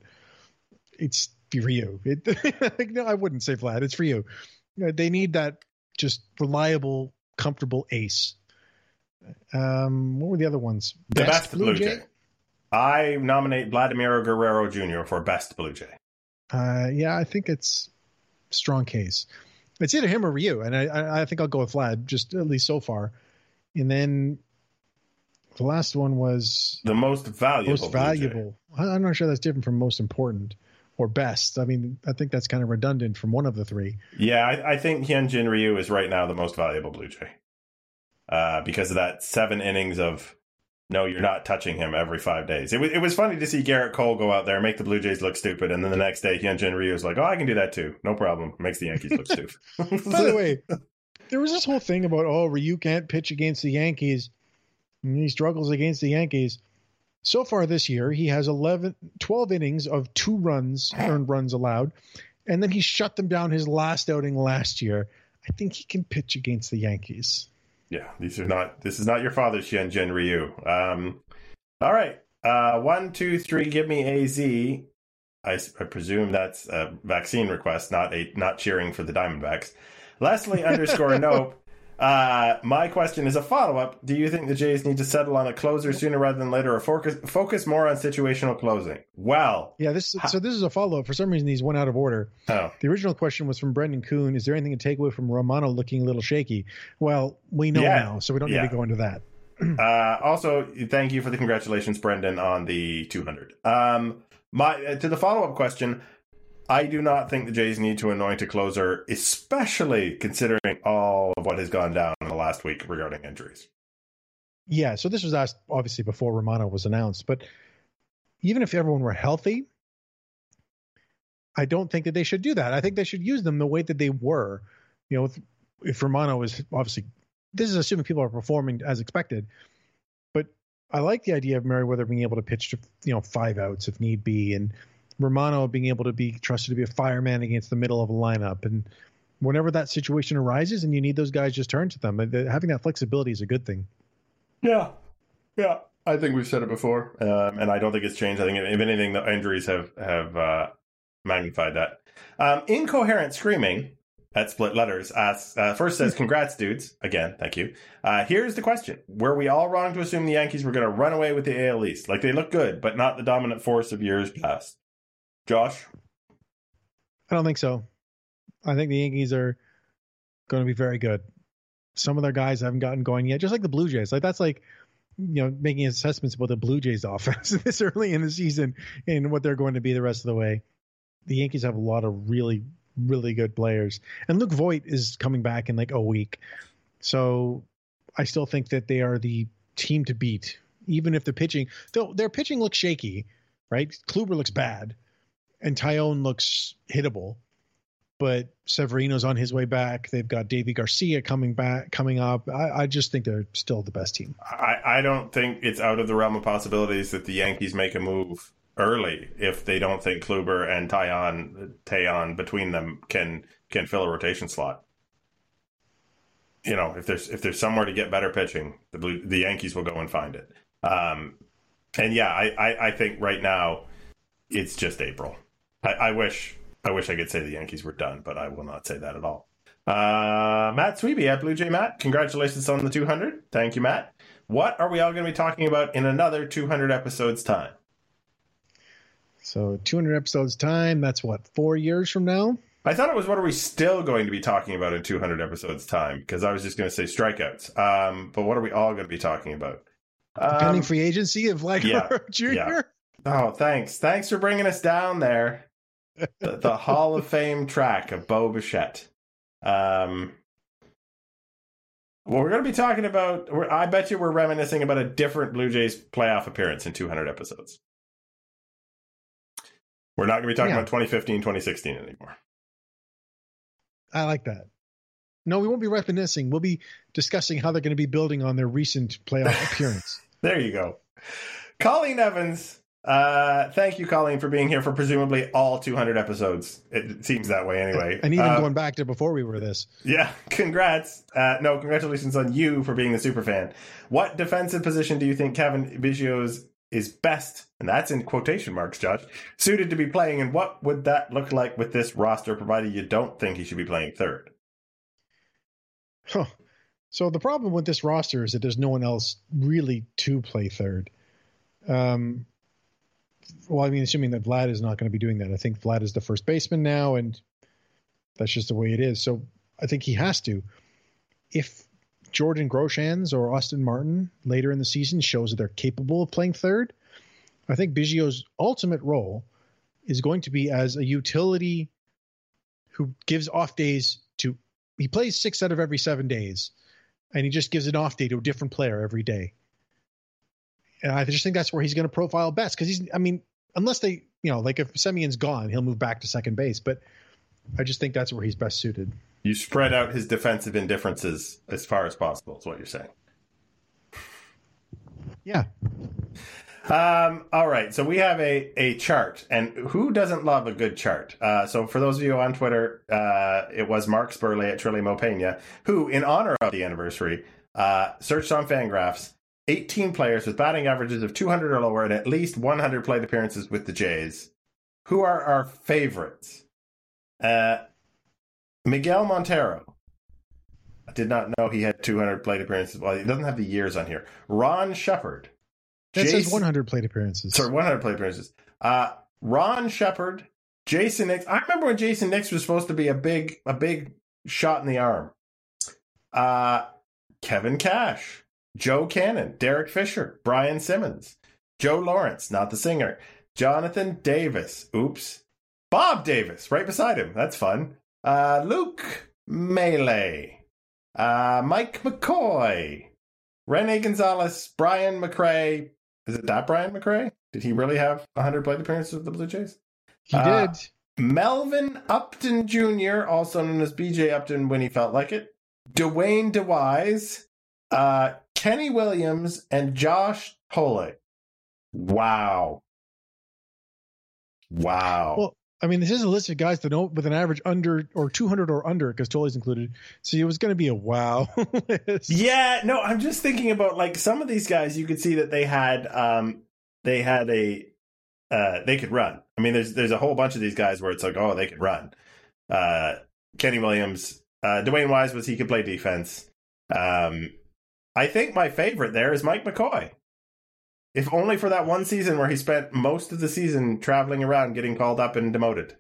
it's for you. It, no, I wouldn't say Vlad. It's for you. They need that just reliable, comfortable ace. Um, what were the other ones? The best, best Blue, Blue Jay? Jay? I nominate Vladimir Guerrero Jr. for best Blue Jay. Uh, yeah, I think it's strong case. It's either him or Ryu, and I, I think I'll go with Vlad, just at least so far. And then the last one was the most valuable. Most valuable. I'm not sure that's different from most important or best. I mean, I think that's kind of redundant from one of the three. Yeah, I, I think Hyunjin Ryu is right now the most valuable Blue Jay uh, because of that seven innings of no, you're not touching him every five days. It was it was funny to see Gerrit Cole go out there and make the Blue Jays look stupid, and then the next day Hyunjin Ryu is like, "Oh, I can do that too, no problem." Makes the Yankees look stupid. By the way, there was this whole thing about oh, Ryu can't pitch against the Yankees he struggles against the Yankees. So far this year, he has 11, 12 innings of two runs, earned runs allowed, and then he shut them down his last outing last year. I think he can pitch against the Yankees. Yeah, these are not. This is not your father's Hyunjin Ryu. Um, all right, uh, one, two, three. Give me AZ. I, I presume that's a vaccine request, not a not cheering for the Diamondbacks. Leslie underscore nope. Uh, my question is a follow up. Do you think the Jays need to settle on a closer sooner rather than later, or focus focus more on situational closing? Well, yeah. This so this is a follow up. For some reason, these went out of order. Oh. The original question was from Brendan Kuhn. Is there anything to take away from Romano looking a little shaky? Well, we know yeah. now, so we don't yeah. need to go into that. uh, also, thank you for the congratulations, Brendan, on the 200. Um, my uh, to the follow up question. I do not think the Jays need to anoint a closer, especially considering all of what has gone down in the last week regarding injuries. Yeah, so this was asked obviously before Romano was announced, but even if everyone were healthy, I don't think that they should do that. I think they should use them the way that they were. You know, if, if Romano is obviously, this is assuming people are performing as expected, but I like the idea of Merryweather being able to pitch to you know five outs if need be, and Romano being able to be trusted to be a fireman against the middle of a lineup. And whenever that situation arises and you need those guys, just turn to them. Having that flexibility is a good thing. Yeah. Yeah. I think we've said it before, um, and I don't think it's changed. I think, if anything, the injuries have have uh, magnified that. Um, incoherent screaming at Split Letters asks, uh, first says, congrats, dudes. Again, thank you. Uh, here's the question. Were we all wrong to assume the Yankees were going to run away with the AL East? Like, they look good, but not the dominant force of years past. Josh? I don't think so. I think the Yankees are going to be very good. Some of their guys haven't gotten going yet, just like the Blue Jays. Like that's like you know making assessments about the Blue Jays offense this early in the season and what they're going to be the rest of the way. The Yankees have a lot of really really good players, and Luke Voit is coming back in like a week, so I still think that they are the team to beat, even if the pitching though their pitching looks shaky, right? Kluber looks bad, and Taillon looks hittable but Severino's on his way back. They've got Deivi Garcia coming back, coming up. I, I, just think they're still the best team. I, I don't think it's out of the realm of possibilities that the Yankees make a move early if they don't think Kluber and Taillon, Taillon between them can can fill a rotation slot. You know, if there's if there's somewhere to get better pitching, the Blue, the Yankees will go and find it. Um, and yeah, I, I, I think right now it's just April. I, I wish I wish I could say the Yankees were done, but I will not say that at all. Uh, Matt Sweeby at Blue Jay Matt, congratulations on the 200. Thank you, Matt. What are we all going to be talking about in another 200 episodes time? So 200 episodes time. That's what four years from now. I thought it was what are we still going to be talking about in 200 episodes time because I was just going to say strikeouts. Um, but what are we all going to be talking about? Um, Pending free agency of like yeah, Jr. Yeah. Oh, thanks. Thanks for bringing us down there the, the Hall of Fame track of Bo Bichette. Um, well, we're going to be talking about. I bet you we're reminiscing about a different Blue Jays playoff appearance in 200 episodes. We're not going to be talking yeah. about 2015, 2016 anymore. I like that. No, we won't be reminiscing. We'll be discussing how they're going to be building on their recent playoff appearance. there you go. Colleen Evans uh, thank you, Colleen, for being here for presumably all 200 episodes. It seems that way anyway. And even uh, going back to before we were this. Yeah, congrats. Uh, no, congratulations on you for being the super fan. What defensive position do you think Cavan Biggio's is best, and that's in quotation marks, Josh, suited to be playing, and what would that look like with this roster, provided you don't think he should be playing third? Huh. So the problem with this roster is that there's no one else really to play third. Um, well, I mean, assuming that Vlad is not going to be doing that, I think Vlad is the first baseman now, and that's just the way it is. So I think he has to. If Jordan Groshans or Austin Martin later in the season shows that they're capable of playing third, I think Biggio's ultimate role is going to be as a utility who gives off days to. He plays six out of every seven days, and he just gives an off day to a different player every day. And I just think that's where he's going to profile best because he's. I mean, unless they, you know, like if Semien's gone, he'll move back to second base. But I just think that's where he's best suited. You spread out his defensive indifferences as far as possible. Is what you're saying. Yeah. Um, all right, so we have a, a chart, and who doesn't love a good chart? Uh, so for those of you on Twitter, uh, it was Mark Spurley at Trilly Mopena, who, in honor of the anniversary, uh, searched on Fangraphs 18 players with batting averages of 200 or lower and at least 100 plate appearances with the Jays. Who are our favorites? Uh, Miguel Montero. I did not know he had 200 plate appearances. Well, he doesn't have the years on here. Ron Shepherd. That Jason, says 100 plate appearances. Sorry, 100 plate appearances. Uh, Ron Shepherd, Jayson Nix. I remember when Jayson Nix was supposed to be a big, a big shot in the arm. Uh, Kevin Cash. Joe Cannon, Derek Fisher, Brian Simmons, Joe Lawrence, not the singer, Jonathan Davis, oops, Bob Davis, right beside him. That's fun. Uh, Luke Maile, uh, Mike McCoy, Rene Gonzales, Brian McRae. Is it that Brian McRae? Did he really have 100 plate appearances with the Blue Jays? He uh, did. Melvin Upton Jr., also known as BJ Upton when he felt like it. Dwayne DeWise, uh, Kenny Williams and Josh Thole. Wow. Wow. Well, I mean, this is a list of guys that know with an average under or 200 or under because Thole's included. So it was going to be a wow list. Yeah, no, I'm just thinking about like some of these guys. You could see that they had um they had a uh they could run. I mean, there's there's a whole bunch of these guys where it's like, oh, they could run. Uh, Kenny Williams. Uh, Dwayne Wise was he could play defense. Um, I think my favorite there is Mike McCoy. If only for that one season where he spent most of the season traveling around getting called up and demoted.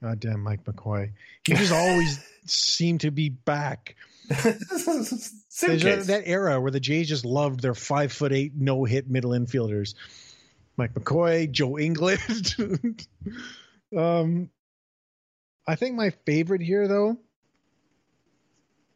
Goddamn Mike McCoy. He just always seemed to be back. That era where the Jays just loved their five foot eight no hit middle infielders. Mike McCoy, Joe Inglett. um, I think my favorite here, though,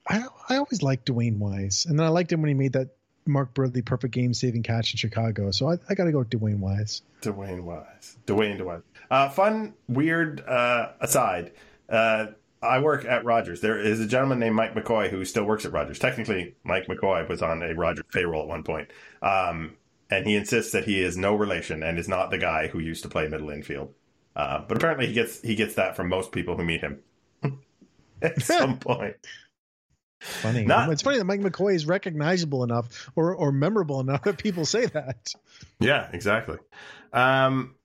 I I always liked Dwayne Wise, and then I liked him when he made that Mark Buehrle perfect game saving catch in Chicago. So I, I got to go with Dwayne Wise. Dwayne Wise. Dwayne Dwayne. Uh, fun, weird uh, aside. Uh, I work at Rogers. There is a gentleman named Mike McCoy who still works at Rogers. Technically, Mike McCoy was on a Rogers payroll at one point. Um, and he insists that he is no relation and is not the guy who used to play middle infield. Uh, but apparently, he gets he gets that from most people who meet him at some point. Funny. Not- it's funny that Mike McCoy is recognizable enough or, or memorable enough that people say that. Yeah, exactly. Um,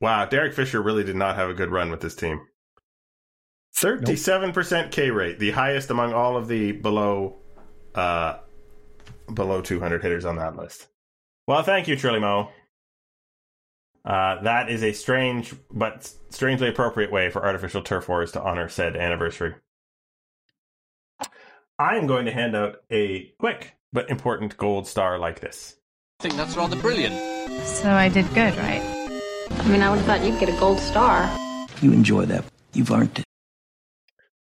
wow, Derek Fisher really did not have a good run with this team. Thirty-seven percent K rate, the highest among all of the below, uh, below two hundred hitters on that list. Well, thank you, Trilly Mo. Uh, that is a strange but strangely appropriate way for artificial turf wars to honor said anniversary. I am going to hand out a quick but important gold star like this. I think that's rather brilliant. So I did good, right? I mean, I would have thought you'd get a gold star. You enjoy that. You've earned it.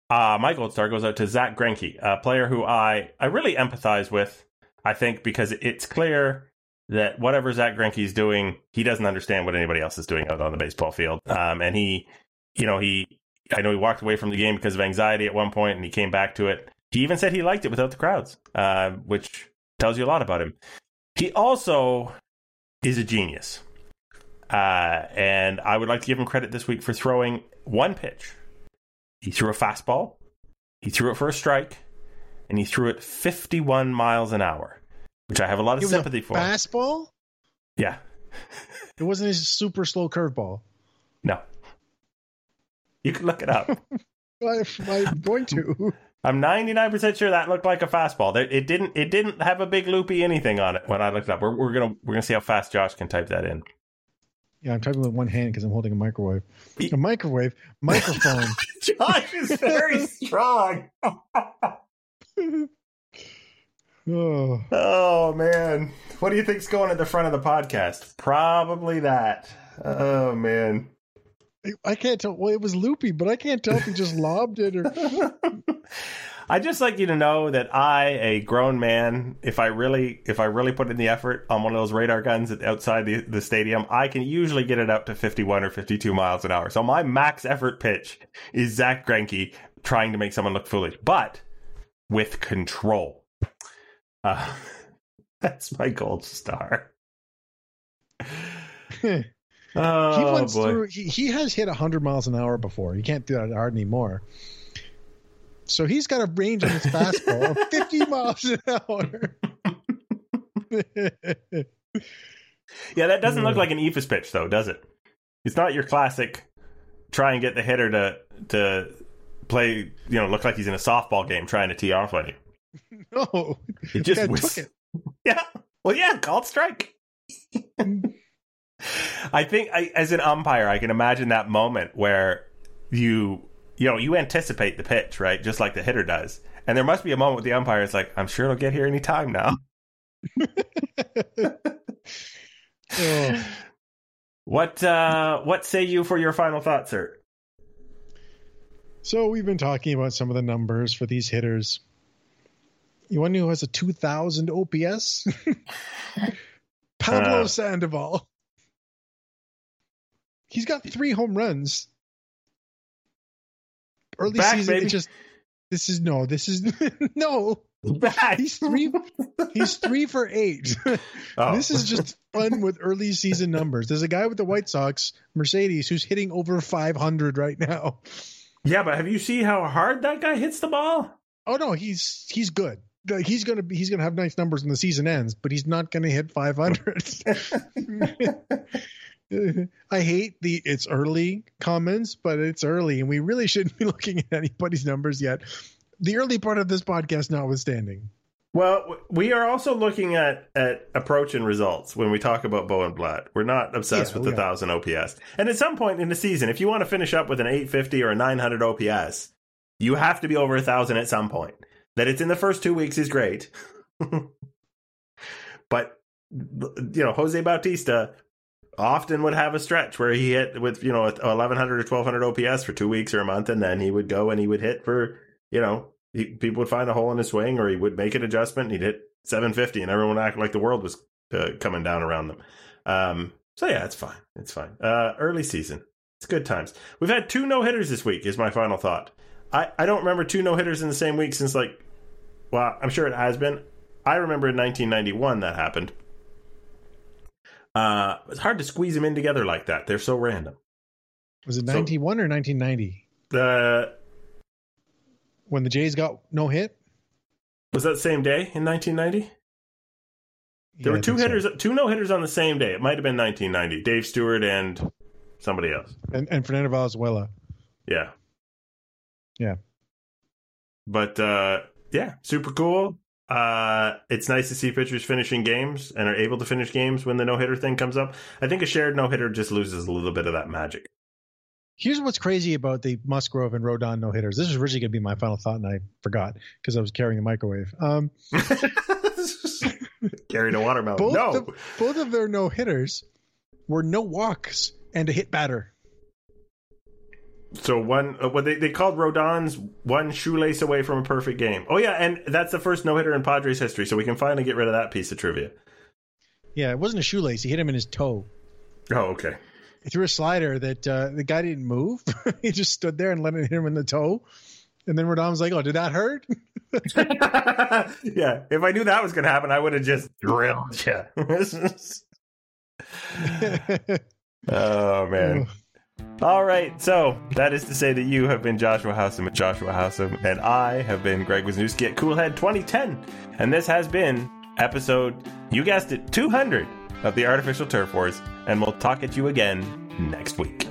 Uh, my gold star goes out to Zack Greinke, a player who I, I really empathize with. I think because it's clear that whatever Zack Greinke is doing, he doesn't understand what anybody else is doing out on the baseball field. Um, and he, you know, he, I know he walked away from the game because of anxiety at one point, and he came back to it. He even said he liked it without the crowds, uh, which tells you a lot about him. He also is a genius. Uh, and I would like to give him credit this week for throwing one pitch. He threw a fastball, he threw it for a strike, and he threw it 51 miles an hour, which I have a lot of It sympathy for. fastball. Yeah. It wasn't a super slow curveball. No. You can look it up. I, I'm going to. I'm 99% sure that looked like a fastball. It didn't. It didn't have a big loopy anything on it when I looked it up. We're, we're gonna we're gonna see how fast Josh can type that in. Yeah, I'm typing with one hand because I'm holding a microwave. A microwave, microphone. Josh is very strong. oh, Oh man, what do you think's going at the front of the podcast? Probably that. Oh man. I can't tell. Well, it was loopy, but I can't tell if he just lobbed it or. I'd just like you to know that I, a grown man, if I really if I really put in the effort on one of those radar guns outside the, the stadium, I can usually get it up to 51 or 52 miles an hour. So my max effort pitch is Zack Greinke trying to make someone look foolish, but with control. Uh, that's my gold star. He Oh went boy. through. He, he has hit 100 miles an hour before. He can't do that hard anymore. So he's got a range on his fastball of 50 miles an hour. Yeah, that doesn't look like an Eephus pitch, though, does it? It's not your classic try and get the hitter to to play, you know, look like he's in a softball game trying to tee off on you. no, It just whis- took it. Yeah. Well, yeah, called strike. I think I, as an umpire, I can imagine that moment where you, you know, you anticipate the pitch, right? Just like the hitter does. And there must be a moment with the umpire. It's like, I'm sure it'll get here any time now. Oh. What, uh, what say you for your final thoughts, sir? So we've been talking about some of the numbers for these hitters. You want to know who has a 2000 OPS? Pablo Uh. Sandoval. He's got three home runs. Early Back, season, baby. it just this is no, this is no. Back. He's three. He's three for eight. Oh. This is just fun with early season numbers. There's a guy with the White Sox, Mercedes, who's hitting over 500 right now. Yeah, but have you seen how hard that guy hits the ball? Oh no, he's he's good. He's gonna be he's gonna have nice numbers when the season ends, but he's not gonna hit 500. I hate the it's early comments, but it's early and we really shouldn't be looking at anybody's numbers yet. The early part of this podcast notwithstanding. Well, we are also looking at at approach and results when we talk about Bo and Vlad. We're not obsessed Yeah, with the are. thousand OPS. And at some point in the season, if you want to finish up with an 850 or a 900 OPS, you have to be over a thousand at some point. That it's in the first two weeks is great, but you know Jose Bautista often would have a stretch where he hit with you know 1100 or 1200 OPS for two weeks or a month, and then he would go and he would hit for you know he, people would find a hole in his swing, or he would make an adjustment. And he'd hit 750, and everyone would act like the world was uh, coming down around them. Um, so yeah, it's fine. It's fine. Uh, early season, it's good times. We've had two no hitters this week. Is my final thought. I I don't remember two no hitters in the same week since like, well, I'm sure it has been. I remember in 1991 that happened. Uh, it's hard to squeeze them in together like that. They're so random. Was it So- 91 or 1990 Uh, when the Jays got no hit? was that the same day in 1990? There Yeah, were two think so. hitters, two no hitters on the same day. It might have been 1990. Dave Stewart and somebody else. And, and Fernando Valenzuela. Yeah. Yeah. But uh yeah, super cool. Uh it's nice to see pitchers finishing games and are able to finish games when the no hitter thing comes up. I think a shared no hitter just loses a little bit of that magic. Here's what's crazy about the Musgrove and Rodon no hitters. This is originally going to be my final thought, and I forgot because I was carrying the microwave. Um, Carried a watermelon. both, no. of, both of their no hitters were no walks and a hit batter. So one, uh, what they, they called Rodon's one shoelace away from a perfect game. Oh yeah, and that's the first no hitter in Padres history. So we can finally get rid of that piece of trivia. Yeah, it wasn't a shoelace. He hit him in his toe. Oh okay. He threw a slider that uh, the guy didn't move. he just stood there and let it hit him in the toe. And then Rodon was like, "Oh, did that hurt?" yeah, if I knew that was going to happen, I would have just drilled you. oh man. All right, so that is to say that you have been Joshua Howsam at Joshua Howsam, and I have been Greg Wisniewski at Coolhead 2010, and this has been episode, you guessed it, 200 of the Artificial Turf Wars, and we'll talk at you again next week.